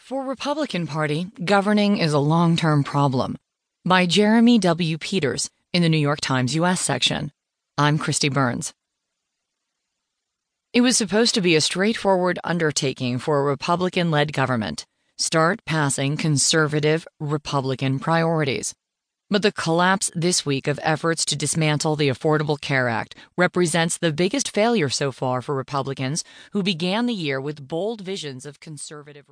For Republican Party, governing is a long-term problem. By Jeremy W. Peters in the New York Times US section. I'm Kristi Burns. It was supposed to be a straightforward undertaking for a Republican led government start passing conservative Republican priorities. But the collapse this week of efforts to dismantle the Affordable Care Act represents the biggest failure so far for Republicans who began the year with bold visions of conservative.